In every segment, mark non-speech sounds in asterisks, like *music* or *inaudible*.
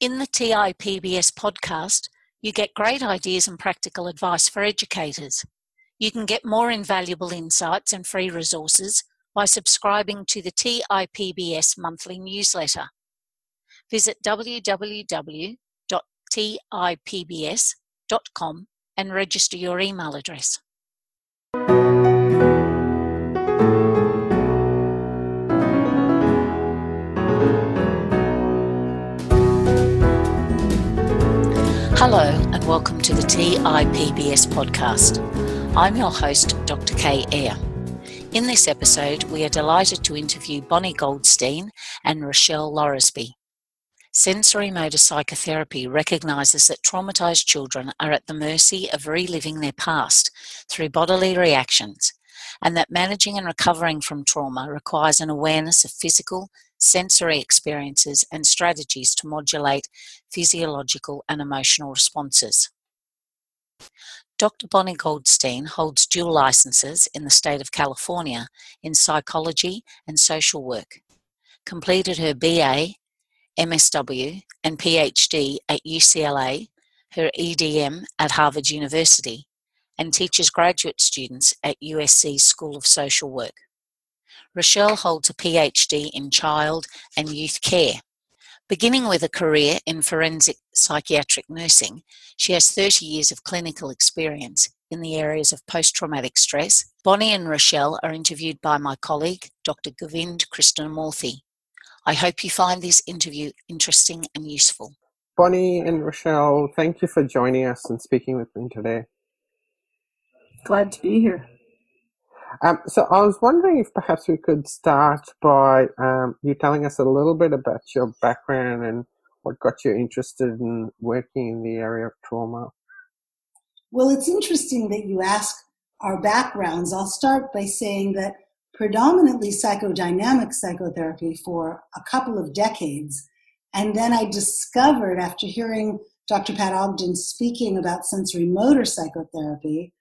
In the TIPBS podcast, you get great ideas and practical advice for educators. You can get more invaluable insights and free resources by subscribing to the TIPBS monthly newsletter. Visit www.tipbs.com and register your email address. Hello, and welcome to the TIPBS podcast. I'm your host, Dr. Kay Ayre. In this episode, we are delighted to interview Bonnie Goldstein and Rochelle Loresby. Sensorimotor psychotherapy recognises that traumatised children are at the mercy of reliving their past through bodily reactions, and that managing and recovering from trauma requires an awareness of physical, sensory experiences, and strategies to modulate physiological and emotional responses. Dr. Bonnie Goldstein holds dual licenses in the state of California in psychology and social work, completed her BA, MSW, and PhD at UCLA, her EDM at Harvard University, and teaches graduate students at USC School of Social Work. Rochelle holds a PhD in child and youth care. Beginning with a career in forensic psychiatric nursing, she has 30 years of clinical experience in the areas of post traumatic stress. Bonnie and Rochelle are interviewed by my colleague, Dr. Govind Krishnamoorthy. I hope you find this interview interesting and useful. Bonnie and Rochelle, thank you for joining us and speaking with me today. Glad to be here. Um, so I was wondering if perhaps we could start by um, you telling us a little bit about your background and what got you interested in working in the area of trauma. Well, it's interesting that you ask our backgrounds. I'll start by saying that predominantly psychodynamic psychotherapy for a couple of decades. And then I discovered after hearing Dr. Pat Ogden speaking about sensorimotor psychotherapy.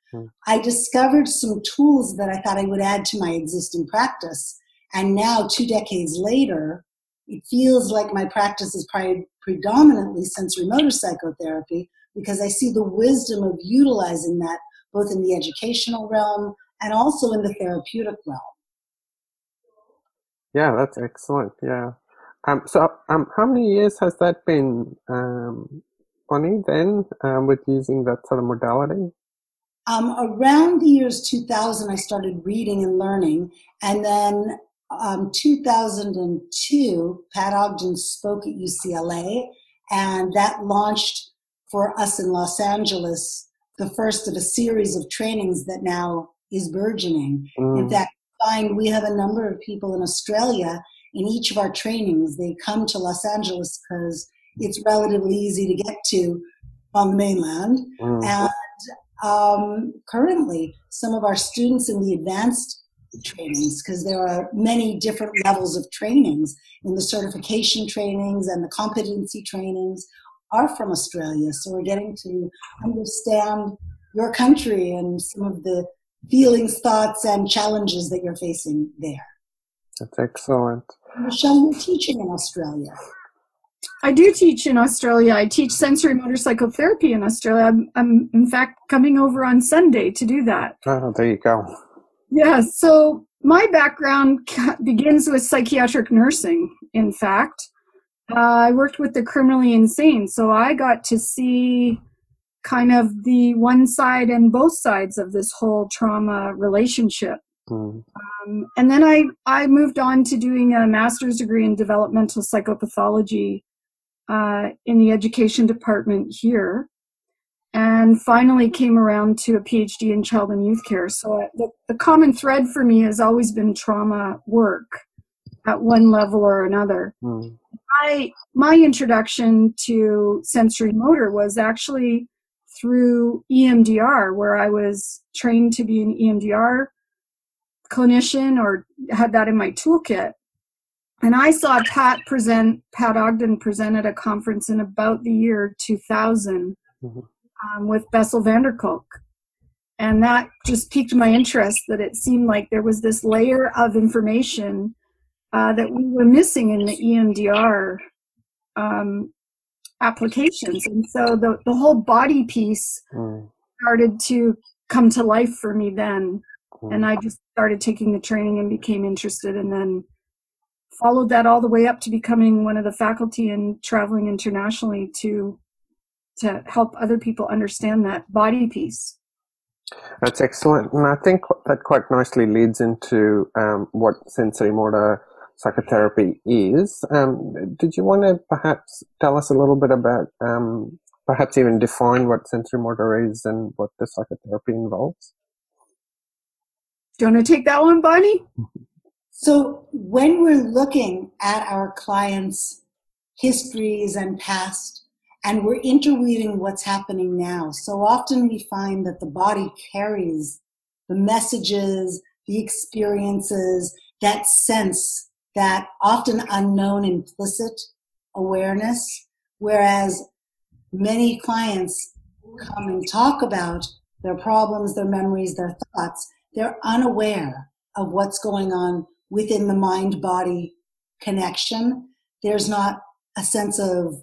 I discovered some tools that I thought I would add to my existing practice. And now, two decades later, it feels like my practice is predominantly sensorimotor psychotherapy because I see the wisdom of utilizing that both in the educational realm and also in the therapeutic realm. Yeah, that's excellent. Yeah. Um, so, um, how many years has that been, um, Bonnie, then, um, with using that sort of modality? Um, around the years 2000, I started reading and learning. And then um, 2002, Pat Ogden spoke at UCLA, and that launched for us in Los Angeles the first of a series of trainings that now is burgeoning. Mm. In fact, find we have a number of people in Australia in each of our trainings. They come to Los Angeles because it's relatively easy to get to on the mainland. Mm. And um, currently some of our students in the advanced trainings because there are many different levels of trainings in the certification trainings and the competency trainings are from Australia. So we're getting to understand your country and some of the feelings, thoughts, and challenges that you're facing there. That's excellent. Rochelle, you're teaching in Australia. I do teach in Australia. I teach sensorimotor psychotherapy in Australia. I'm, I'm, in fact coming over on Sunday to do that. Oh, there you go. Yeah, so my background *laughs* begins with psychiatric nursing, in fact. Uh, I worked with the criminally insane, so I got to see kind of the one side and both sides of this whole trauma relationship. Mm. Um, and then I, I moved on to doing a master's degree in developmental psychopathology uh, in the education department here, and finally came around to a PhD in child and youth care. So uh, the, the common thread for me has always been trauma work at one level or another. Mm. My my introduction to sensorimotor was actually through EMDR, where I was trained to be an EMDR clinician or had that in my toolkit. And I saw Pat present, Pat Ogden present at a conference in about the year 2000 mm-hmm. um, with Bessel van der Kolk. And that just piqued my interest that it seemed like there was this layer of information uh, that we were missing in the EMDR um, applications. And so the, the whole body piece Mm, started to come to life for me then. mm. And I just started taking the training and became interested and then followed that all the way up to becoming one of the faculty and traveling internationally to to help other people understand that body piece. That's excellent. And I think that quite nicely leads into um, what sensorimotor psychotherapy is. Um, did you want to perhaps tell us a little bit about, um, perhaps even define what sensorimotor is and what the psychotherapy involves? Do you want to take that one, Bonnie? *laughs* So when we're looking at our clients' histories and past, and we're interweaving what's happening now, so often we find that the body carries the messages, the experiences, that sense, that often unknown implicit awareness, whereas many clients come and talk about their problems, their memories, their thoughts, they're unaware of what's going on within the mind body connection. There's not a sense of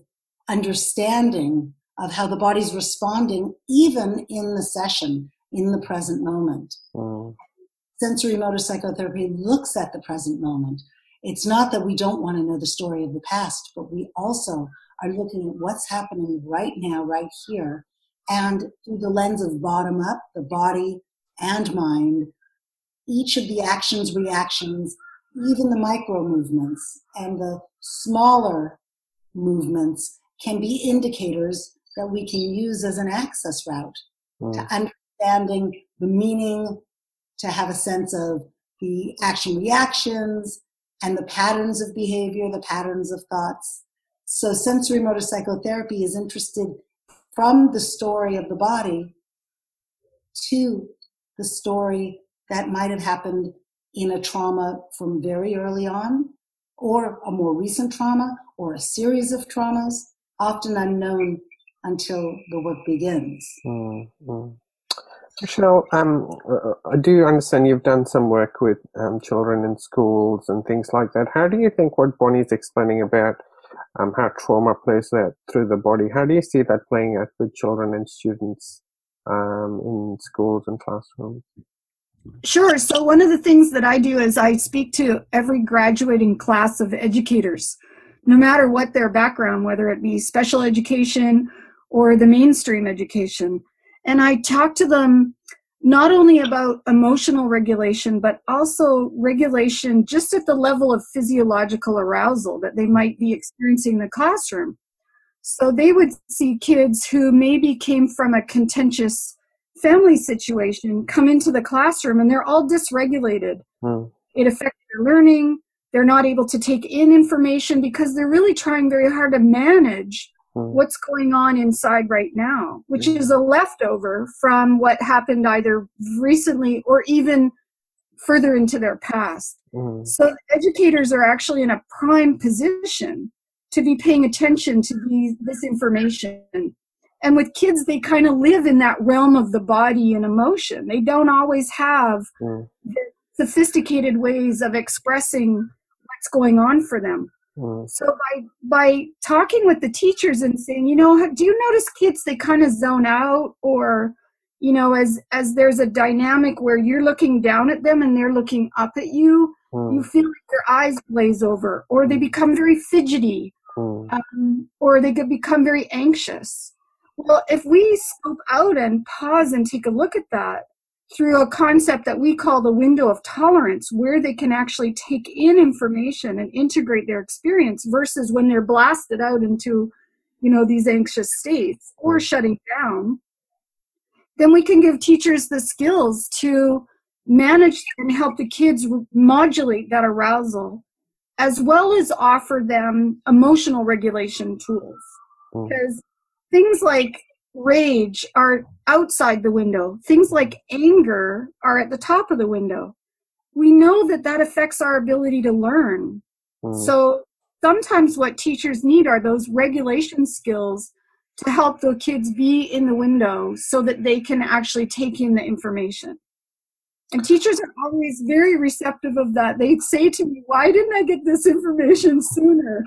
understanding of how the body's responding, even in the session, in the present moment. Mm, Sensorimotor psychotherapy looks at the present moment. It's not that we don't want to know the story of the past, but we also are looking at what's happening right now, right here. And through the lens of bottom up, the body and mind, each of the actions, reactions, even the micro movements and the smaller movements can be indicators that we can use as an access route mm, to understanding the meaning, to have a sense of the action reactions and the patterns of behavior, the patterns of thoughts. So sensorimotor psychotherapy is interested from the story of the body to the story that might have happened in a trauma from very early on, or a more recent trauma, or a series of traumas, often unknown until the work begins. mm, mm. Rochelle, um, uh, I do understand you've done some work with um, children in schools and things like that. How do you think what Bonnie's explaining about um, how trauma plays out through the body, how do you see that playing out with children and students um, in schools and classrooms? Sure. So, one of the things that I do is I speak to every graduating class of educators, no matter what their background, whether it be special education or the mainstream education. And I talk to them not only about emotional regulation, but also regulation just at the level of physiological arousal that they might be experiencing in the classroom. So, they would see kids who maybe came from a contentious family situation come into the classroom and they're all dysregulated. Mm, It affects their learning. They're not able to take in information because they're really trying very hard to manage mm, what's going on inside right now, which Mm. is a leftover from what happened either recently or even further into their past. So educators are actually in a prime position to be paying attention to these, this information. And with kids, they kind of live in that realm of the body and emotion. They don't always have mm, the sophisticated ways of expressing what's going on for them. mm, So by by talking with the teachers and saying, you know, do you notice kids they kind of zone out or you know as as there's a dynamic where you're looking down at them and they're looking up at you, you mm, feel like their eyes glaze over or they become very fidgety mm, um, or they could become very anxious. Well, if we scope out and pause and take a look at that through a concept that we call the window of tolerance, where they can actually take in information and integrate their experience versus when they're blasted out into, you know, these anxious states or shutting down, then we can give teachers the skills to manage and help the kids modulate that arousal as well as offer them emotional regulation tools. Mm. Because things like rage are outside the window, things like anger are at the top of the window. We know that that affects our ability to learn. mm. So sometimes what teachers need are those regulation skills to help the kids be in the window so that they can actually take in the information. And teachers are always very receptive of that. They say to me, Why didn't I get this information sooner?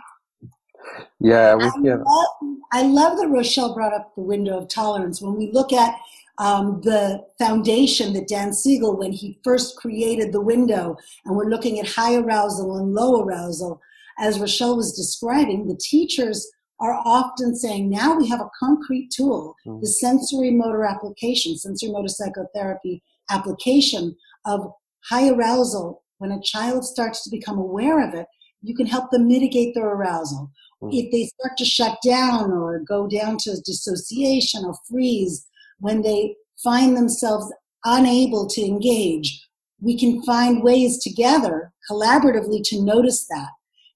Yeah, we I hear love, I love that Rochelle brought up the window of tolerance. When we look at um, the foundation that Dan Siegel, when he first created the window, and we're looking at high arousal and low arousal, as Rochelle was describing, the teachers are often saying, now we have a concrete tool, mm. the sensorimotor application, sensorimotor psychotherapy application of high arousal. When a child starts to become aware of it, you can help them mitigate their arousal. Mm. If they start to shut down or go down to dissociation or freeze, when they find themselves unable to engage, we can find ways together, collaboratively, to notice that.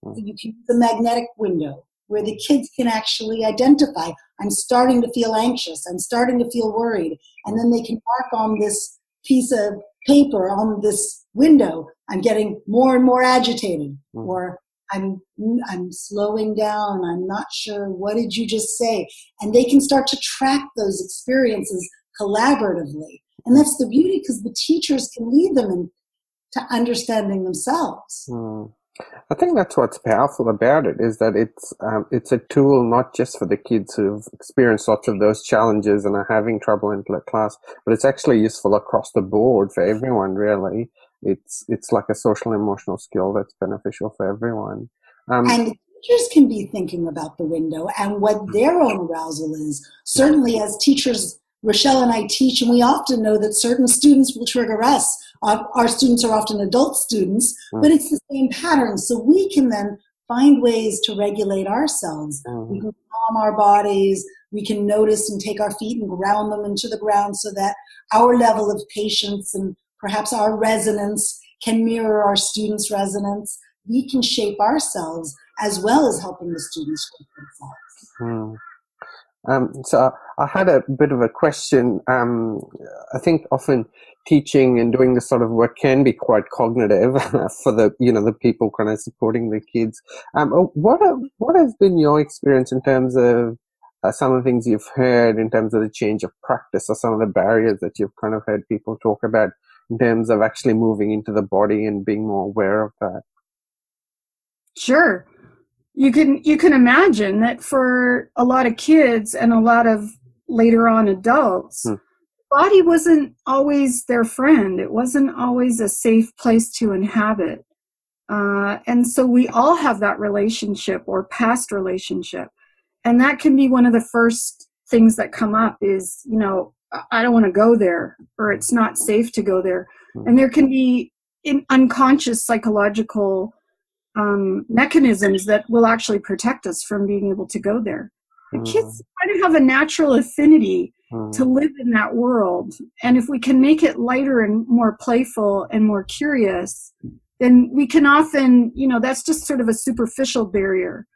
Mm. You can use the magnetic window where the kids can actually identify I'm starting to feel anxious, I'm starting to feel worried, and then they can mark on this piece of paper on this window I'm getting more and more agitated, mm. or I'm I'm slowing down. I'm not sure. What did you just say? And they can start to track those experiences collaboratively, and that's the beauty because the teachers can lead them into understanding themselves. Mm. I think that's what's powerful about it is that it's um, it's a tool not just for the kids who've experienced lots of those challenges and are having trouble in class, but it's actually useful across the board for everyone. Really, it's it's like a social emotional skill that's beneficial for everyone. Um, and teachers can be thinking about the window and what their own arousal is. Certainly, as teachers, Rochelle and I teach, and we often know that certain students will trigger us. Our, our students are often adult students, mm. but it's the same pattern. So we can then find ways to regulate ourselves. Mm. We can calm our bodies. We can notice and take our feet and ground them into the ground so that our level of patience and perhaps our resonance can mirror our students' resonance. We can shape ourselves as well as helping the students shape themselves. Hmm. Um, so I had a bit of a question. Um, I think often teaching and doing this sort of work can be quite cognitive *laughs* for the you know the people kind of supporting the kids. Um, uh, what are, what has been your experience in terms of uh, some of the things you've heard in terms of the change of practice or some of the barriers that you've kind of heard people talk about in terms of actually moving into the body and being more aware of that. Sure. You can you can imagine that for a lot of kids and a lot of later on adults hmm. body wasn't always their friend. It wasn't always a safe place to inhabit. Uh, and so we all have that relationship or past relationship. And that can be one of the first things that come up is you know I don't want to go there or it's not safe to go there. Hmm. And there can be in unconscious psychological um, mechanisms that will actually protect us from being able to go there. The mm. kids kind of have a natural affinity mm. to live in that world. And if we can make it lighter and more playful and more curious, then we can often, you know, that's just sort of a superficial barrier.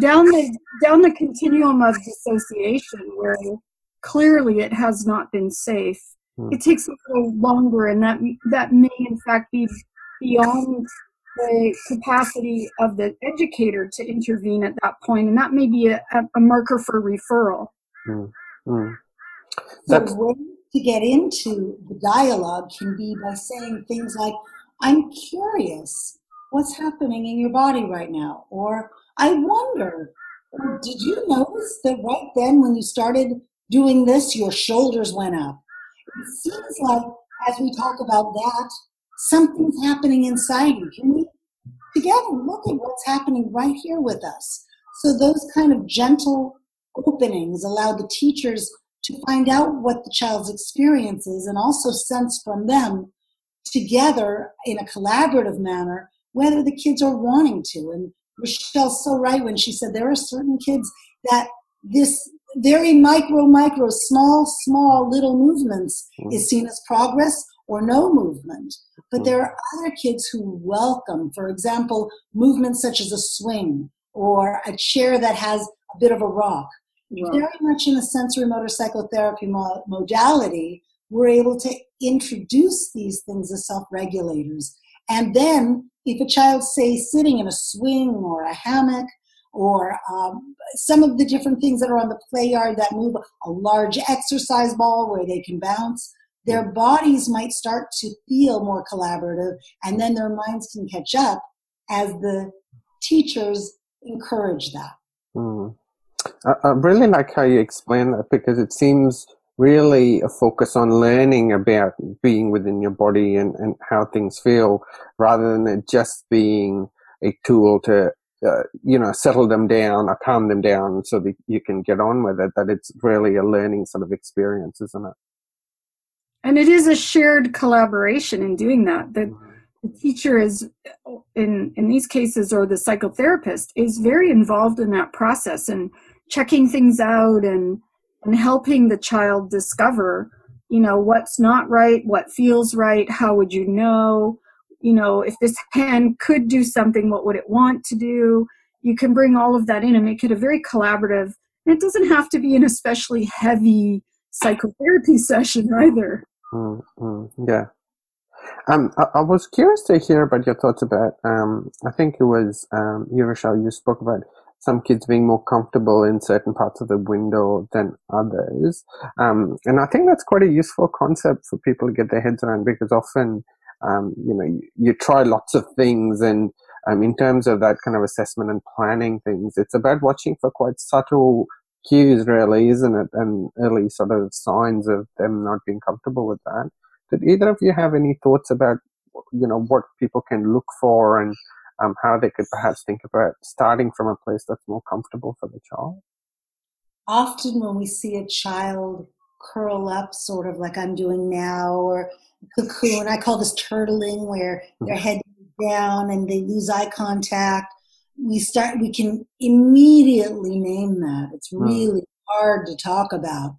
Down the down the continuum of dissociation where clearly it has not been safe. Hmm. It takes a little longer, and that that may in fact be beyond the capacity of the educator to intervene at that point, and that may be a, a marker for referral. Hmm. Hmm. The way to get into the dialogue can be by saying things like, "I'm curious, what's happening in your body right now?" or "I wonder." Did you notice that right then when you started doing this, your shoulders went up. It seems like as we talk about that, something's happening inside you. Can we together look at what's happening right here with us? So those kind of gentle openings allow the teachers to find out what the child's experience is and also sense from them together in a collaborative manner whether the kids are wanting to. And Rochelle's so right when she said there are certain kids that this very micro, micro, small, small little movements mm. is seen as progress or no movement. But there are other kids who welcome, for example, movements such as a swing or a chair that has a bit of a rock. Very much in a sensorimotor psychotherapy mo- modality, we're able to introduce these things as self regulators. And then, if a child, say, sitting in a swing or a hammock or um, some of the different things that are on the play yard that move a large exercise ball where they can bounce their bodies might start to feel more collaborative and then their minds can catch up as the teachers encourage that mm. I, I really like how you explain that because it seems really a focus on learning about being within your body and, and how things feel rather than it just being a tool to uh, you know settle them down or calm them down so that you can get on with it that it's really a learning sort of experience isn't it and it is a shared collaboration in doing that that mm-hmm. the teacher is in in these cases or the psychotherapist is very involved in that process and checking things out and and helping the child discover you know what's not right what feels right how would you know you know if this *laughs* hand could do something what would it want to do you can bring all of that in and make it a very collaborative and it doesn't have to be an especially heavy psychotherapy *laughs* session either mm-hmm. yeah um, I, I, was curious to hear about your thoughts about um, i think it was um, you rochelle you spoke about some kids being more comfortable in certain parts of the window than others. Um, and I think that's quite a useful concept for people to get their heads around because often, um, you know, you, you, try lots of things and um, in terms of that kind of assessment and planning things, it's about watching for quite subtle cues really, isn't it? And early sort of signs of them not being comfortable with that. Did either of you have any thoughts about, you know, what people can look for and um, how they could perhaps think about starting from a place that's more comfortable for the child? Often, when we see a child curl up, sort of like I'm doing now, or cocoon, I call this turtling, where mm-hmm. their head down and they lose eye contact. We start. We can immediately name that. It's mm. really hard to talk about,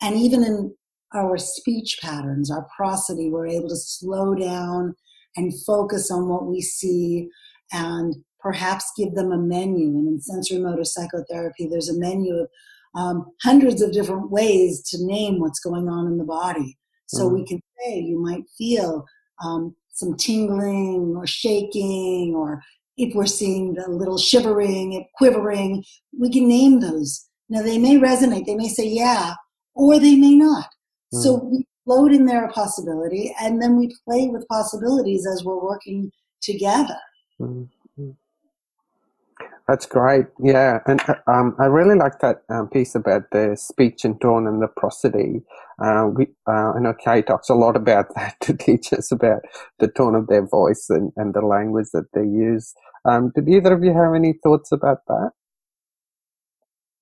and even in our speech patterns, our prosody, we're able to slow down and focus on what we see and perhaps give them a menu. And in sensorimotor psychotherapy, there's a menu of um, hundreds of different ways to name what's going on in the body. So mm-hmm. we can say you might feel um, some tingling or shaking, or if we're seeing the little shivering, quivering, we can name those. Now they may resonate, they may say yeah, or they may not. Mm-hmm. So we float in there a possibility, and then we play with possibilities as we're working together. Mm-hmm. That's great. Yeah, and um, I really like that um, piece about the speech and tone and the prosody. Uh, we, uh, I know Kay talks a lot about *laughs* that to teach us about the tone of their voice and, and the language that they use. Um, did either of you have any thoughts about that?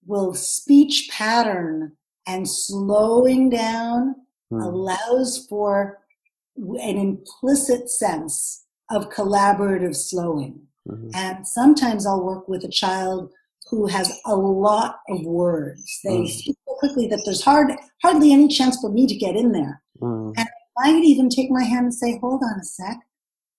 Well, speech pattern and slowing down hmm. allows for an implicit sense of collaborative slowing. Mm-hmm. And sometimes I'll work with a child who has a lot of words. They mm-hmm. speak so quickly that there's hard, hardly any chance for me to get in there. Mm-hmm. And I might even take my hand and say, hold on a sec.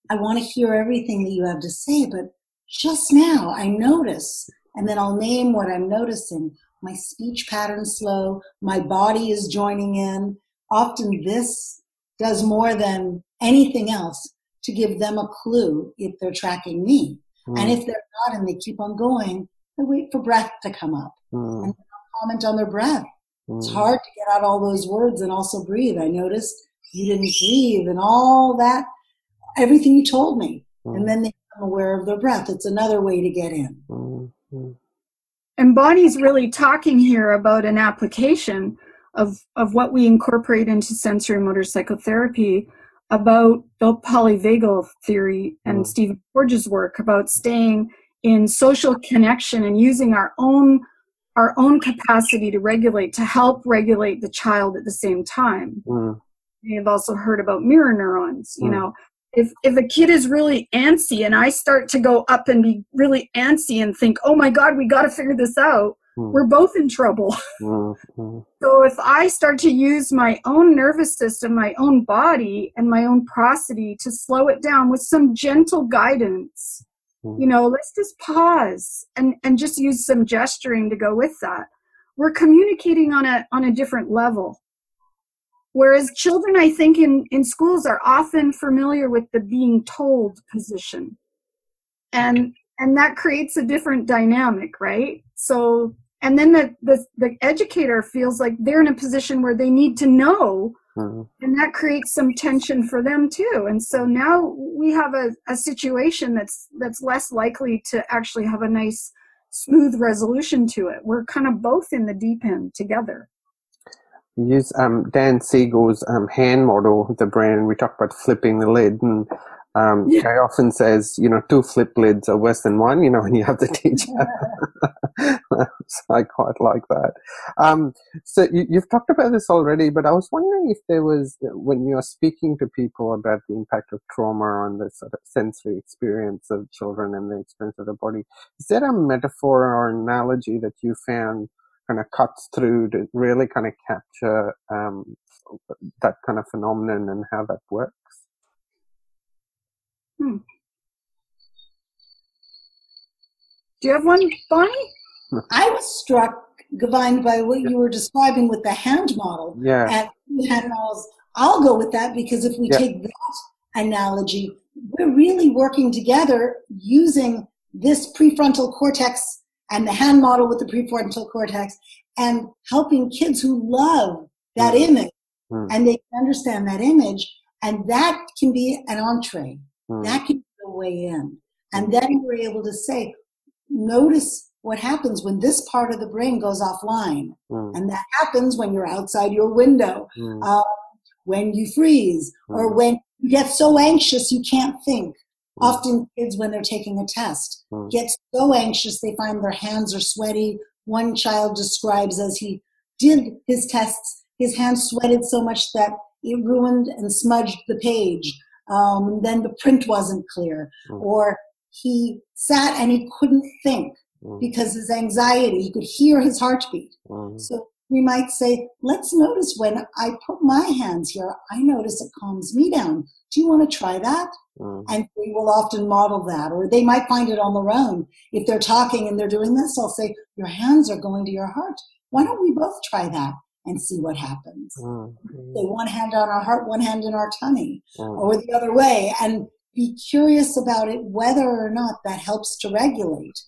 I want to hear everything that you have to say, but just now I notice, and then I'll name what I'm noticing. My speech pattern slow, my body is joining in. Often this does more than anything else to give them a clue if they're tracking me. Mm. And if they're not and they keep on going, I wait for breath to come up mm. and comment on their breath. Mm. It's hard to get out all those words and also breathe. I noticed you didn't breathe and all that, everything you told me. And then they become aware of their breath. It's another way to get in. Mm-hmm. And Bonnie's really talking here about an application of, of what we incorporate into sensorimotor psychotherapy about the polyvagal theory and mm. Stephen Porges' work about staying in social connection and using our own our own capacity to regulate to help regulate the child at the same time. Mm. You've also heard about mirror neurons. You mm. know, if if a kid is really antsy and I start to go up and be really antsy and think, oh my God, we got to figure this out, mm. we're both in trouble. *laughs* Mm-hmm. so if I start to use my own nervous system, my own body, and my own prosody to slow it down with some gentle guidance, mm. you know, let's just pause and, and just use some gesturing to go with that. We're communicating on a on a different level. Whereas children, I think, in, in schools are often familiar with the being told position. And and that creates a different dynamic, right? So and then the, the, the educator feels like they're in a position where they need to know mm-hmm. and that creates some tension for them too and so now we have a, a situation that's that's less likely to actually have a nice smooth resolution to it. We're kind of both in the deep end together. Use um, Dan Siegel's um, hand model of the brain. We talk about flipping the lid, and um, yeah. Kay often says, you know, two flip lids are worse than one, you know, when you have the *laughs* teacher. *laughs* so I quite like that. Um, so you, have talked about this already, but I was wondering if there was, when you're speaking to people about the impact of trauma on the sort of sensory experience of children and the experience of the body, is there a metaphor or analogy that you found kind of cuts through to really kind of capture um, that kind of phenomenon and how that works? Hmm. Do you have one, Bonnie? I was struck, Govind, by what you were describing with the hand model. Yeah. And hand models. I'll go with that because if we yeah. take that analogy, we're really working together using this prefrontal cortex and the hand model with the prefrontal cortex and helping kids who love that mm. image mm. and they understand that image and that can be an entree Mm. That can be the way in. And hmm. then we're able to say, notice what happens when this part of the brain goes offline. Mm. And that happens when you're outside your window, mm. uh, when you freeze, or hmm. when you get so anxious you can't think. Hmm. Often kids, when they're taking a test, get so anxious they find their hands are sweaty. One child describes as he did his tests, his hands sweated so much that it ruined and smudged the page um, then the print wasn't clear, mm. or he sat and he couldn't think mm. because his anxiety, he could hear his heartbeat. Mm. So we might say, let's notice when I put my hands here, I notice it calms me down. Do you want to try that? Mm. And we will often model that, or they might find it on their own. If they're talking and they're doing this, I'll say, Your hands are going to your heart. Why don't we both try that? And see what happens. Mm. Say one hand on our heart, one hand in our tummy, mm. or the other way, and be curious about it, whether or not that helps to regulate.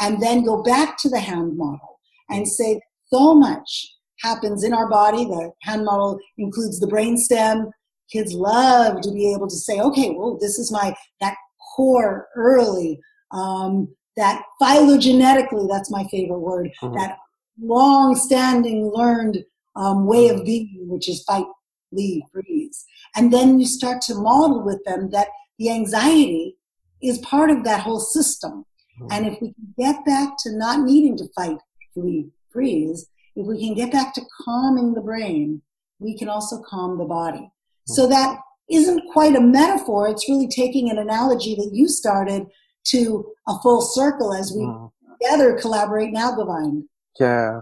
And then go back to the hand model and say, so much happens in our body. The hand model includes the brain stem. Kids love to be able to say, okay, well, this is my, that core early, um, that phylogenetically, that's my favorite word, mm-hmm. that long standing learned um, way of being, which is fight, flee, freeze. And then you start to model with them that the anxiety is part of that whole system. Mm-hmm. And if we can get back to not needing to fight, flee, freeze, if we can get back to calming the brain, we can also calm the body. Mm-hmm. So that isn't quite a metaphor. It's really taking an analogy that you started to a full circle as we mm. together collaborate now, Govind. Yeah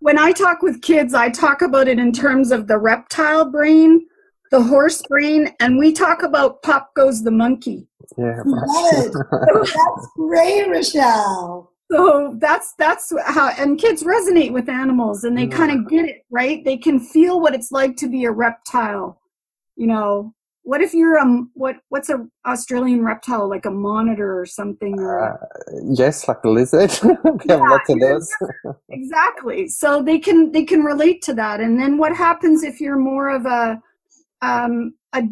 when I talk with kids, I talk about it in terms of the reptile brain, the horse brain, and we talk about pop goes the monkey. Yeah, *laughs* that's great, Rochelle. So that's that's how and kids resonate with animals and they mm. kind of get it, right? They can feel what it's like to be a reptile. You know, what if you're um what what's a Australian reptile like a monitor or something or uh, yes like a lizard. *laughs* Yeah, lots of those. exactly. So they can they can relate to that. And then what happens if you're more of a um a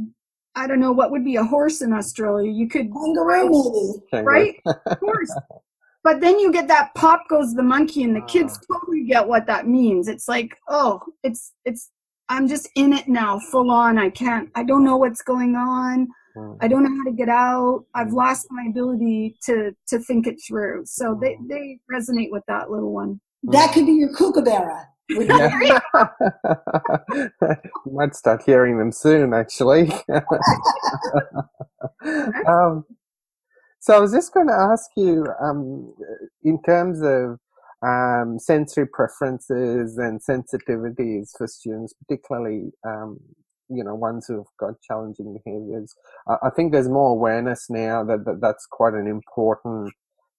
I don't know what would be a horse in Australia? You could kangaroo. Right? Horse *laughs* but then you get that pop goes the monkey and the kids ah. totally get what that means. It's like oh it's it's I'm just in it now, full on. I can't, I don't know what's going on. Mm. I don't know how to get out. I've mm. lost my ability to to think it through. So they, mm. they resonate with that little one. That could be your kookaburra. *laughs* Yeah. you *laughs* might start hearing them soon, actually. *laughs* um, so I was just going to ask you, um, in terms of um, sensory preferences and sensitivities for students, particularly um, you know ones who've got challenging behaviors. Uh, I think there's more awareness now that, that that's quite an important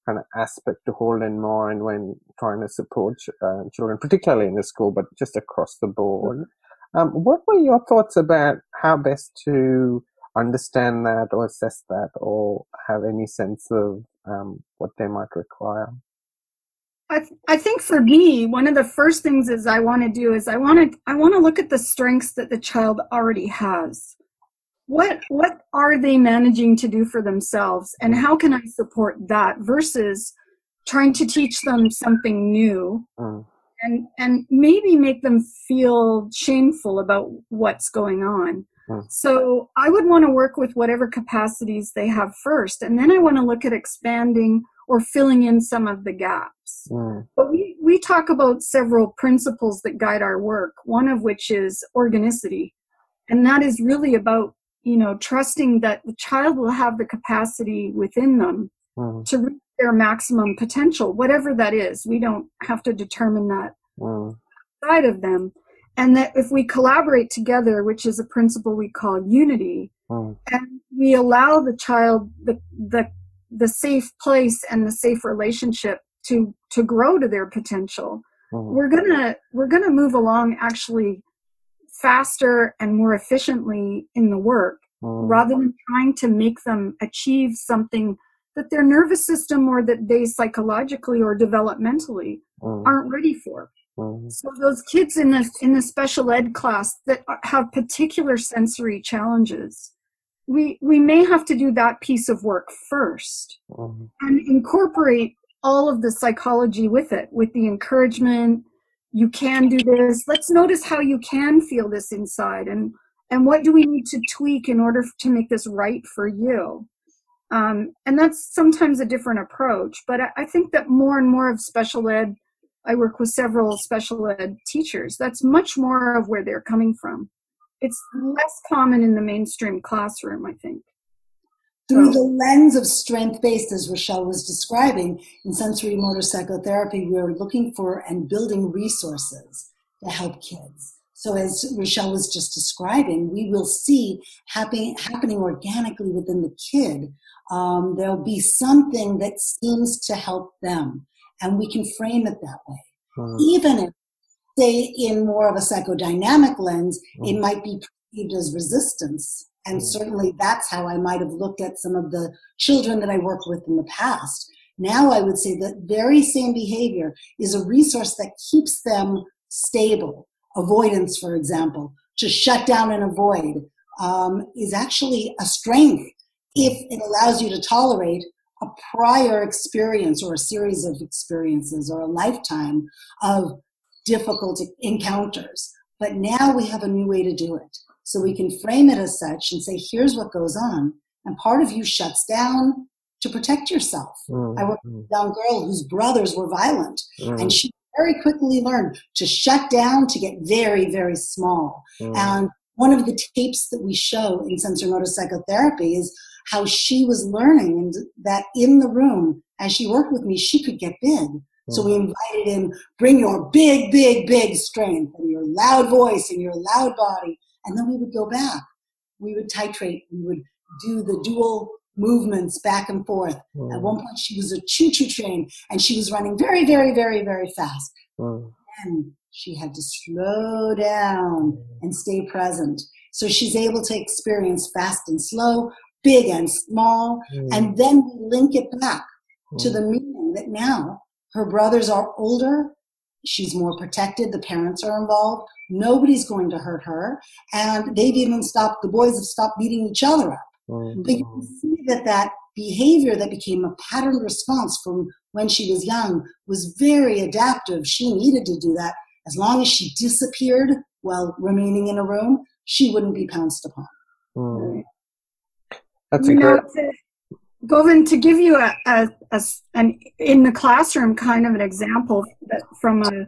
kind of aspect to hold in mind when trying to support uh, children, particularly in the school, but just across the board. Um, what were your thoughts about how best to understand that or assess that or have any sense of um, what they might require? I, th- I think for me one of the first things is i want to do is i want to i want to look at the strengths that the child already has what what are they managing to do for themselves and how can i support that versus trying to teach them something new Mm. and and maybe make them feel shameful about what's going on. So i would want to work with whatever capacities they have first and then i want to look at expanding or filling in some of the gaps Mm. but we, we talk about several principles that guide our work, one of which is organicity. And that is really about, you know, trusting that the child will have the capacity within them Mm. to reach their maximum potential, whatever that is. We don't have to determine that Mm. side of them. And that if we collaborate together, which is a principle we call unity, Mm. and we allow the child the the the safe place and the safe relationship to to grow to their potential Mm. we're gonna we're gonna move along actually faster and more efficiently in the work Mm. rather than trying to make them achieve something that their nervous system or that they psychologically or developmentally aren't ready for. So those kids in the in the special ed class that have particular sensory challenges, we we may have to do that piece of work first Mm. and incorporate all of the psychology with it, with the encouragement. You can do this. Let's notice how you can feel this inside, and and what do we need to tweak in order to make this right for you. Um, and that's sometimes a different approach, but I, I think that more and more of special ed I work with several special ed teachers. That's much more of where they're coming from. It's less common in the mainstream classroom, I think. Through So- the lens of strength based, as Rochelle was describing, in sensorimotor psychotherapy, we're looking for and building resources to help kids. So, as Rochelle was just describing, we will see happen, happening organically within the kid. Um, there'll be something that seems to help them, and we can frame it that way. Mm. Even if, say, in more of a psychodynamic lens, it Mm. might be perceived as resistance. And Mm. certainly that's how I might have looked at some of the children that I worked with in the past. Now I would say that very same behavior is a resource that keeps them stable. Avoidance, for example, to shut down and avoid um, is actually a strength if it allows you to tolerate a prior experience or a series of experiences or a lifetime of difficult encounters. But now we have a new way to do it. So we can frame it as such and say, here's what goes on. And part of you shuts down to protect yourself. Mm. I worked with a young girl whose brothers were violent, Mm. and she very quickly learned to shut down, to get very, very small. Mm. And one of the tapes that we show in sensorimotor psychotherapy is how she was learning and that in the room, as she worked with me, she could get big. So we invited him, bring your big, big, big strength and your loud voice and your loud body. And then we would go back. We would titrate. We would do the dual movements back and forth. Mm. At one point, she was a choo-choo train and she was running very, very, very, very fast. Mm. And she had to slow down and stay present. So she's able to experience fast and slow, big and small, Mm. and then we link it back to Mm. the meaning that now her brothers are older, she's more protected, the parents are involved, nobody's going to hurt her, and they've even stopped, the boys have stopped beating each other up. Mm. But you can see that that behavior that became a patterned response from when she was young was very adaptive. She needed to do that. As long as she disappeared while remaining in a room, she wouldn't be pounced upon. Mm. That's a you know, great. to, Govind, to give you a, a, a an in the classroom kind of an example that from a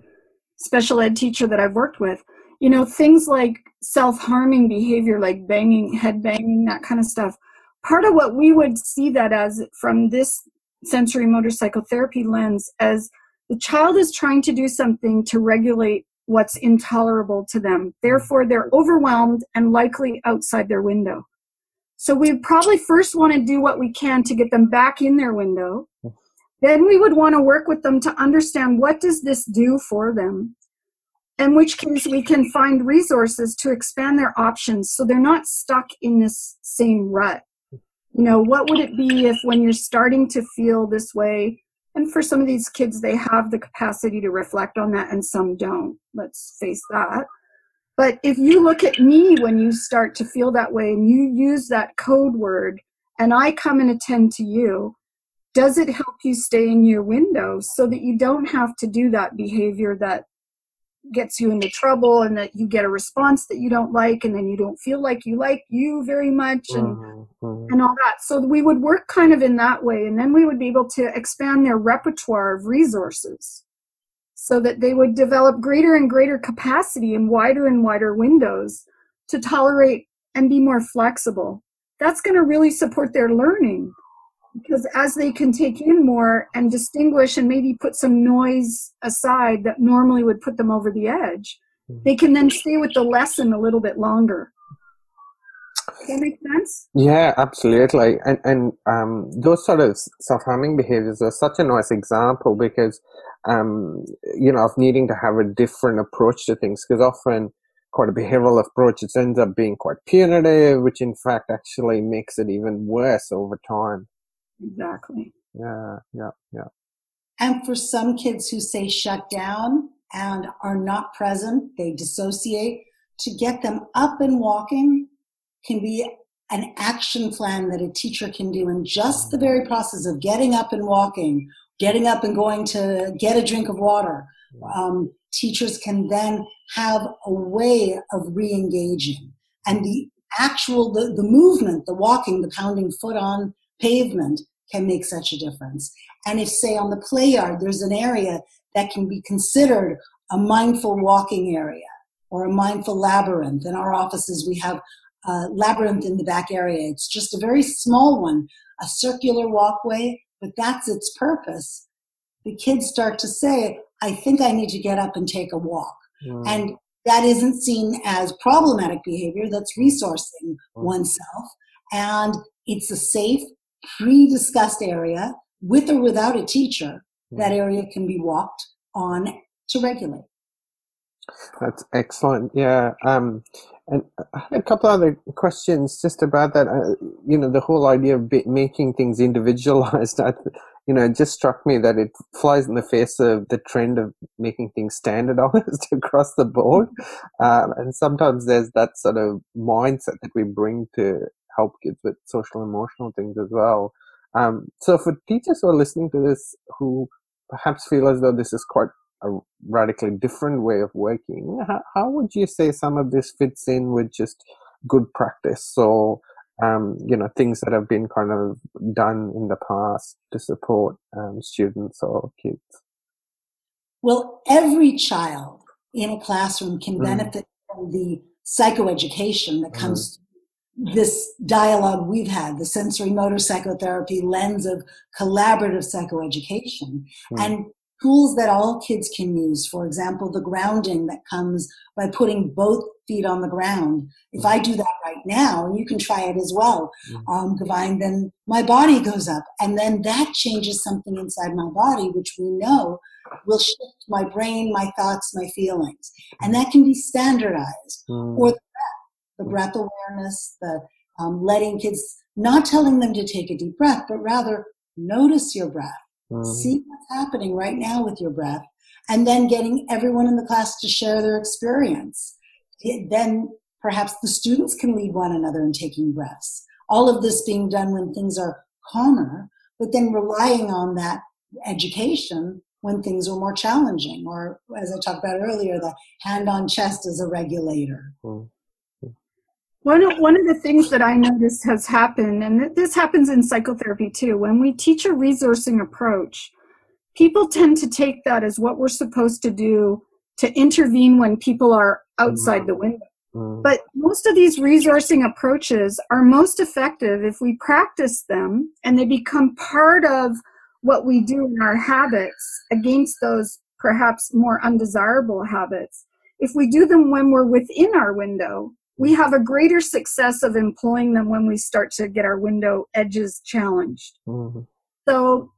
special ed teacher that I've worked with, you know, things like self-harming behavior, like banging, head banging, that kind of stuff. Part of what we would see that as from this sensorimotor psychotherapy lens as the child is trying to do something to regulate what's intolerable to them. Therefore, they're overwhelmed and likely outside their window. So we probably first want to do what we can to get them back in their window. Then we would want to work with them to understand what does this do for them. In which case we can find resources to expand their options so they're not stuck in this same rut. You know, what would it be if when you're starting to feel this way, and for some of these kids, they have the capacity to reflect on that and some don't. Let's face that. But if you look at me when you start to feel that way and you use that code word and I come and attend to you, does it help you stay in your window so that you don't have to do that behavior that gets you into trouble and that you get a response that you don't like and then you don't feel like you like you very much and mm-hmm. and all that so we would work kind of in that way and then we would be able to expand their repertoire of resources so that they would develop greater and greater capacity and wider and wider windows to tolerate and be more flexible that's going to really support their learning because as they can take in more and distinguish and maybe put some noise aside that normally would put them over the edge, mm-hmm. they can then stay with the lesson a little bit longer. Does that make sense? Yeah, absolutely. And and um, those sort of self-harming behaviors are such a nice example because um, you know of needing to have a different approach to things because often quite a behavioral approach it ends up being quite punitive which in fact actually makes it even worse over time Exactly. Yeah, yeah, yeah. And for some kids who say shut down and are not present, they dissociate, to get them up and walking can be an action plan that a teacher can do in just the very process of getting up and walking, getting up and going to get a drink of water. Um, teachers can then have a way of re-engaging and the actual the, the movement the walking the pounding foot on pavement can make such a difference. And if, say, on the play yard, there's an area that can be considered a mindful walking area or a mindful labyrinth. In our offices, we have a labyrinth in the back area. It's just a very small one, a circular walkway, but that's its purpose. The kids start to say, I think I need to get up and take a walk. Mm. And that isn't seen as problematic behavior, that's resourcing mm. oneself. And it's a safe, pre-discussed area with or without a teacher that hmm. area can be walked on to regulate that's excellent yeah um, and I had a couple other questions just about that uh, you know the whole idea of making things individualized *laughs* I, you know it just struck me that it flies in the face of the trend of making things standardized *laughs* across the board um, and sometimes there's that sort of mindset that we bring to help kids with social emotional things as well. Um, so for teachers who are listening to this who perhaps feel as though this is quite a radically different way of working, how, how would you say some of this fits in with just good practice? So, um, you know, things that have been kind of done in the past to support um, students or kids? Well, every child in a classroom can mm. benefit mm. from the psychoeducation that comes mm this dialogue we've had, the sensorimotor psychotherapy lens of collaborative psychoeducation, mm. and tools that all kids can use. For example, the grounding that comes by putting both feet on the ground. If I do that right now, and you can try it as well, mm. um, Divine, then my body goes up. And then that changes something inside my body, which we know will shift my brain, my thoughts, my feelings. And that can be standardized. Mm. Or the breath, the breath awareness, the um, letting kids, not telling them to take a deep breath, but rather notice your breath. Mm-hmm. See what's happening right now with your breath. And then getting everyone in the class to share their experience. It, then perhaps the students can lead one another in taking breaths. All of this being done when things are calmer, but then relying on that education when things are more challenging, or as I talked about earlier, the hand on chest as a regulator. Mm. One of, one of the things that I noticed has happened, and this happens in psychotherapy too, when we teach a resourcing approach, people tend to take that as what we're supposed to do to intervene when people are outside the window. Mm. But most of these resourcing approaches are most effective if we practice them and they become part of what we do in our habits against those perhaps more undesirable habits. If we do them when we're within our window, we have a greater success of employing them when we start to get our window edges challenged. Mm-hmm. So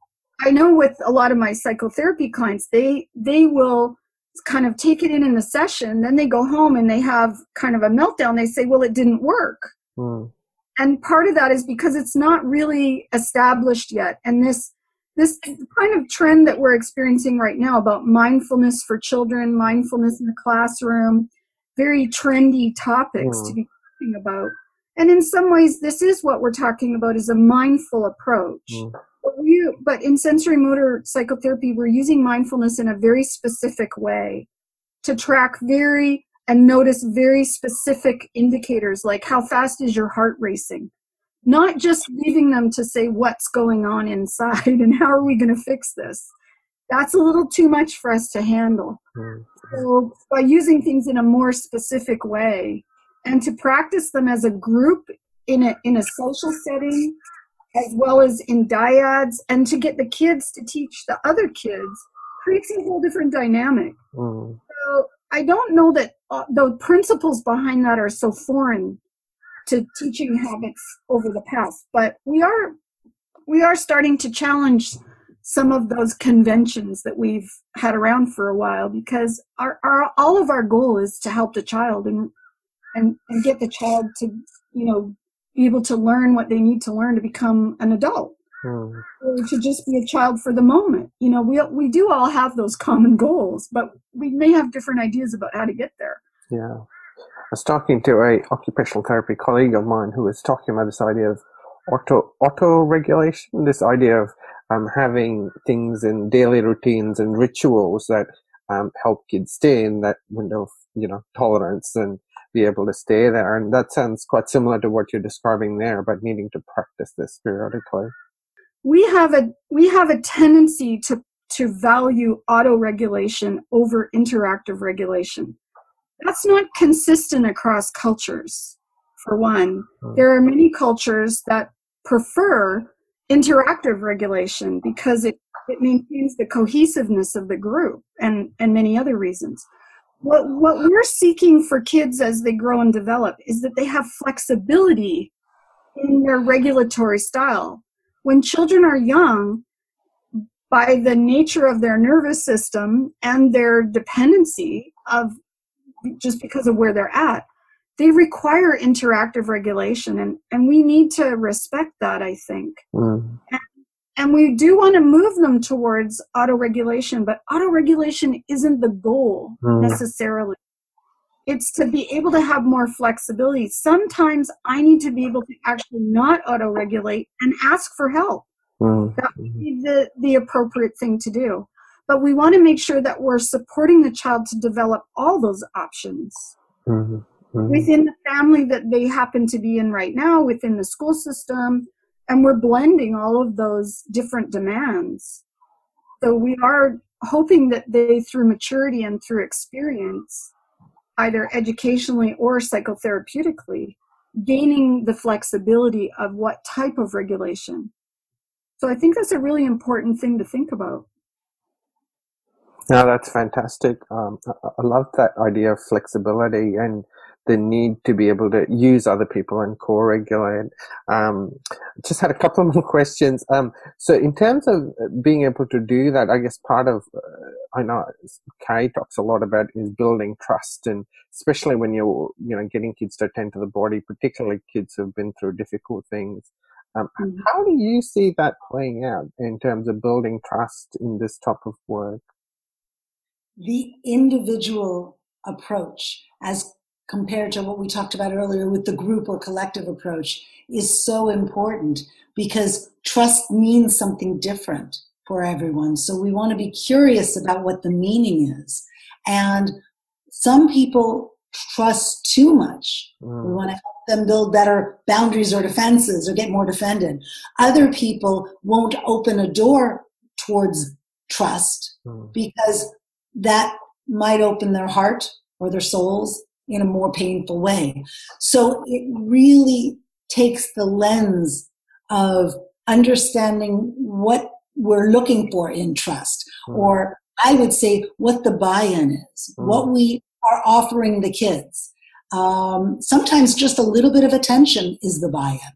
I know with a lot of my psychotherapy clients, they they will kind of take it in in the session, then they go home and they have kind of a meltdown. They say, "Well, it didn't work." Mm. And part of that is because it's not really established yet. And this this kind of trend that we're experiencing right now about mindfulness for children, mindfulness in the classroom, very trendy topics mm. to be talking about. And in some ways, this is what we're talking about is a mindful approach. Mm. But, we, but in sensorimotor psychotherapy, we're using mindfulness in a very specific way to track very and notice very specific indicators like how fast is your heart racing not just leaving them to say what's going on inside *laughs* and how are we going to fix this that's a little too much for us to handle mm-hmm. so by using things in a more specific way and to practice them as a group in a in a social setting as well as in dyads and to get the kids to teach the other kids creates a whole different dynamic mm. so i don't know that uh, the principles behind that are so foreign to teaching habits over the past but we are we are starting to challenge some of those conventions that we've had around for a while because our, our all of our goal is to help the child and and and get the child to you know be able to learn what they need to learn to become an adult. Hmm. or to just be a child for the moment. You know we we do all have those common goals but we may have different ideas about how to get there. Yeah. I was talking to a occupational therapy colleague of mine who was talking about this idea of auto auto regulation, this idea of um, having things in daily routines and rituals that um, help kids stay in that window of you know tolerance and be able to stay there. And that sounds quite similar to what you're describing there, but needing to practice this periodically. We have a we have a tendency to to value auto regulation over interactive regulation that's not consistent across cultures for one hmm. there are many cultures that prefer interactive regulation because it, it maintains the cohesiveness of the group and and many other reasons. What what we're seeking for kids as they grow and develop is that they have flexibility in their regulatory style. When children are young by the nature of their nervous system and their dependency of just because of where they're at they require interactive regulation and and we need to respect that i think mm. and, and we do want to move them towards auto regulation but auto regulation isn't the goal mm. necessarily it's to be able to have more flexibility sometimes i need to be able to actually not auto regulate and ask for help mm. that would be the the appropriate thing to do but we want to make sure that we're supporting the child to develop all those options mm-hmm. Mm-hmm. within the family that they happen to be in right now, within the school system, and we're blending all of those different demands. So we are hoping that they, through maturity and through experience, either educationally or psychotherapeutically, gaining the flexibility of what type of regulation. So I think that's a really important thing to think about. No, that's fantastic. Um, I love that idea of flexibility and the need to be able to use other people and co-regulate. Um, just had a couple *laughs* more questions. Um, so in terms of being able to do that, I guess part of, uh, I know Kay talks a lot about is building trust and especially when you're, you know, getting kids to attend to the body, particularly kids who've been through difficult things. Um, mm-hmm. How do you see that playing out in terms of building trust in this type of work? the individual approach as compared to what we talked about earlier with the group or collective approach is so important because trust means something different for everyone. So we want to be curious about what the meaning is. And some people trust too much. Mm. We want to help them build better boundaries or defenses or get more defended. Other people won't open a door towards trust mm. because that might open their heart or their souls in a more painful way. So it really takes the lens of understanding what we're looking for in trust, mm. or I would say what the buy in is, mm. what we are offering the kids. Um, sometimes just a little bit of attention is the buy in.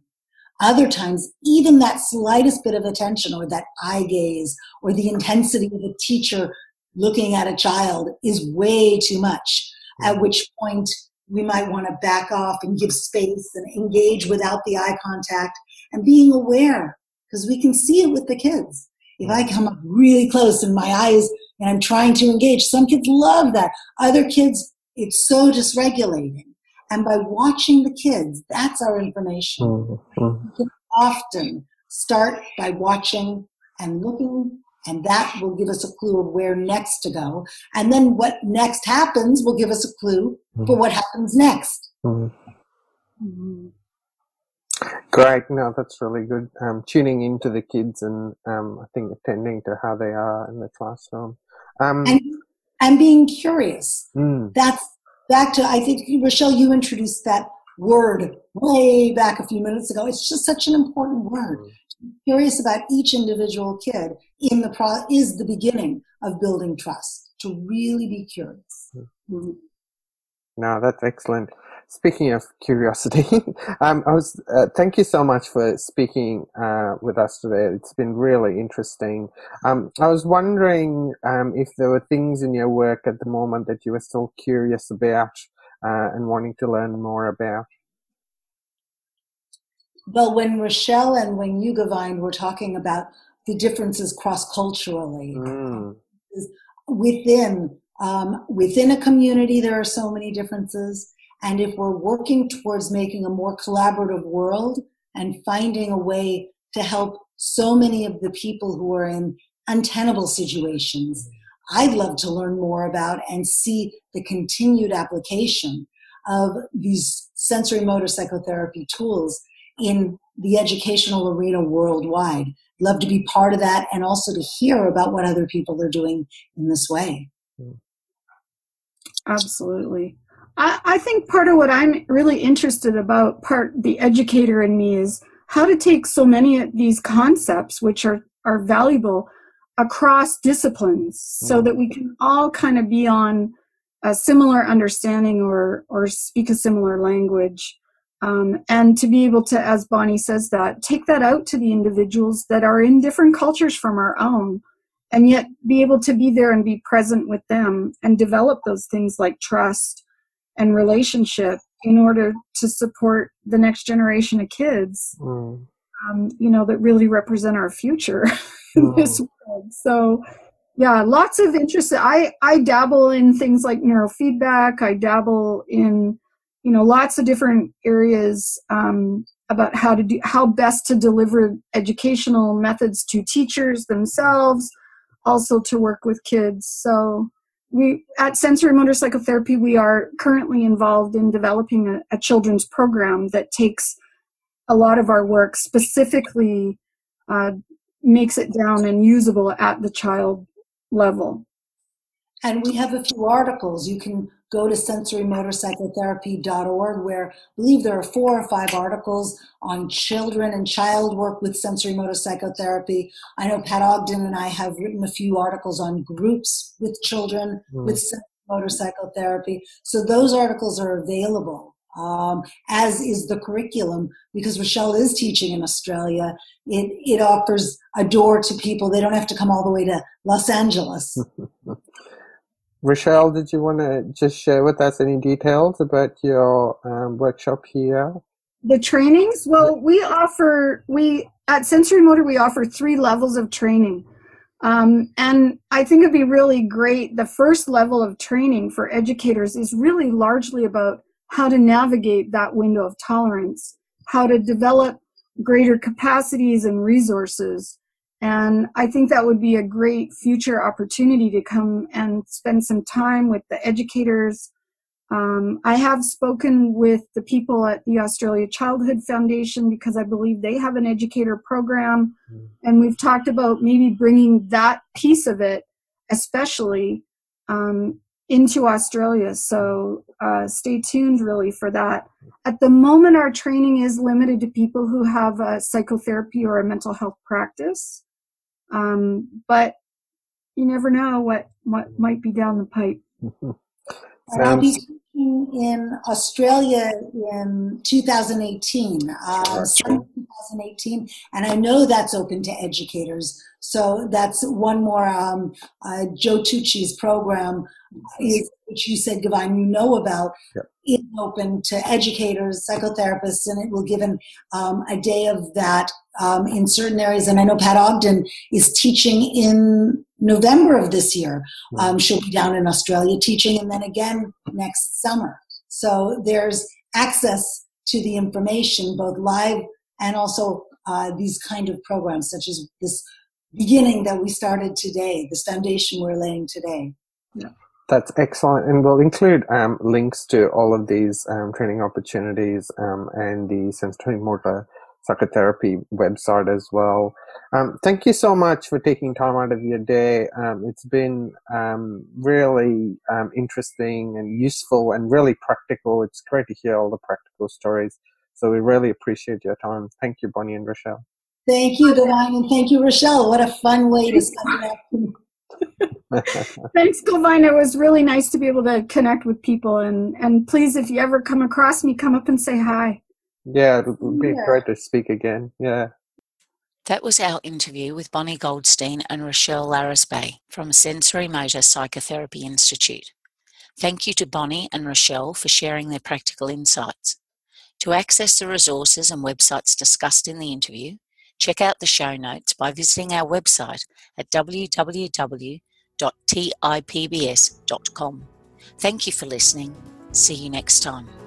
Other times, even that slightest bit of attention or that eye gaze or the intensity of a teacher looking at a child is way too much, at mm-hmm. which point we might want to back off and give space and engage without the eye contact and being aware because we can see it with the kids. If I come up really close and my eyes and I'm trying to engage, some kids love that. Other kids, it's so dysregulating. And by watching the kids, that's our information. Mm-hmm. We can often start by watching and looking and that will give us a clue of where next to go. And then what next happens will give us a clue mm-hmm. for what happens next. Mm-hmm. Great, no, that's really good. Um, tuning into the kids and um, I think attending to how they are in the classroom. Um, and, and being curious. Mm. That's back to, I think, Rochelle, you introduced that word way back a few minutes ago. It's just such an important word. Mm curious about each individual kid in the pro is the beginning of building trust to really be curious. Mm-hmm. no that's excellent. Speaking of curiosity *laughs* um, i was uh, thank you so much for speaking uh, with us today. It's been really interesting. Um, i was wondering um, if there were things in your work at the moment that you were still curious about uh, and wanting to learn more about? Well, when Rochelle and when Yugavine were talking about the differences cross culturally, mm. within um, within a community, there are so many differences. And if we're working towards making a more collaborative world and finding a way to help so many of the people who are in untenable situations, I'd love to learn more about and see the continued application of these sensorimotor psychotherapy tools in the educational arena worldwide. Love to be part of that and also to hear about what other people are doing in this way. Absolutely. I, I think part of what I'm really interested about, part the educator in me, is how to take so many of these concepts, which are, are valuable, across disciplines so mm. that we can all kind of be on a similar understanding or or speak a similar language um, and to be able to, as Bonnie says that, take that out to the individuals that are in different cultures from our own, and yet be able to be there and be present with them and develop those things like trust and relationship in order to support the next generation of kids, mm. um, you know, that really represent our future *laughs* in mm. this world. So, yeah, lots of interest. I, I dabble in things like neurofeedback. I dabble in you know lots of different areas um, about how to do how best to deliver educational methods to teachers themselves also to work with kids. So we at sensorimotor psychotherapy we are currently involved in developing a, a children's program that takes a lot of our work specifically uh, makes it down and usable at the child level and we have a few articles you can go to sensorimotorpsychotherapy.org where I believe there are four or five articles on children and child work with sensorimotor psychotherapy. I know Pat Ogden and I have written a few articles on groups with children mm. with sensory motor psychotherapy. So those articles are available. Um, as is the curriculum, because Rochelle is teaching in Australia. It, it offers a door to people. They don't have to come all the way to Los Angeles. *laughs* Rochelle, did you want to just share with us any details about your um, workshop here? The trainings? Well, we offer, we at Sensorimotor, we offer three levels of training. Um, and I think it'd be really great. The first level of training for educators is really largely about how to navigate that window of tolerance, how to develop greater capacities and resources, and I think that would be a great future opportunity to come and spend some time with the educators. Um, I have spoken with the people at the Australia Childhood Foundation because I believe they have an educator program. Mm. And we've talked about maybe bringing that piece of it, especially, um, into Australia. So uh, stay tuned really for that. At the moment, our training is limited to people who have a psychotherapy or a mental health practice. Um, but you never know what, what might be down the pipe. *laughs* Teaching in Australia in 2018, uh, 2018, and I know that's open to educators. So that's one more um, uh, Joe Tucci's program, is, which you said, Gavine, you know about, yep. is open to educators, psychotherapists, and it will give an, um, a day of that um, in certain areas. And I know Pat Ogden is teaching in November of this year. Um, she'll be down in Australia teaching, and then again next summer. So there's access to the information, both live and also uh, these kind of programs, such as this beginning that we started today, this foundation we're laying today. Yeah. That's excellent, and we'll include um, links to all of these um, training opportunities um, and the sensorimotor psychotherapy website as well. Um, thank you so much for taking time out of your day. Um, it's been um, really interesting and useful and really practical. It's great to hear all the practical stories. So we really appreciate your time. Thank you, Bonnie and Rochelle. Thank you, Divine, and thank you, Rochelle. What a fun way to start *laughs* Thanks, Gilvine. It was really nice to be able to connect with people. And, and please, if you ever come across me, come up and say hi. Yeah, it would be yeah. great to speak again. Yeah. That was our interview with Bonnie Goldstein and Rochelle Larrasbay from Sensorimotor Psychotherapy Institute. Thank you to Bonnie and Rochelle for sharing their practical insights. To access the resources and websites discussed in the interview, check out the show notes by visiting our website at www.tipbs.com. Thank you for listening. See you next time.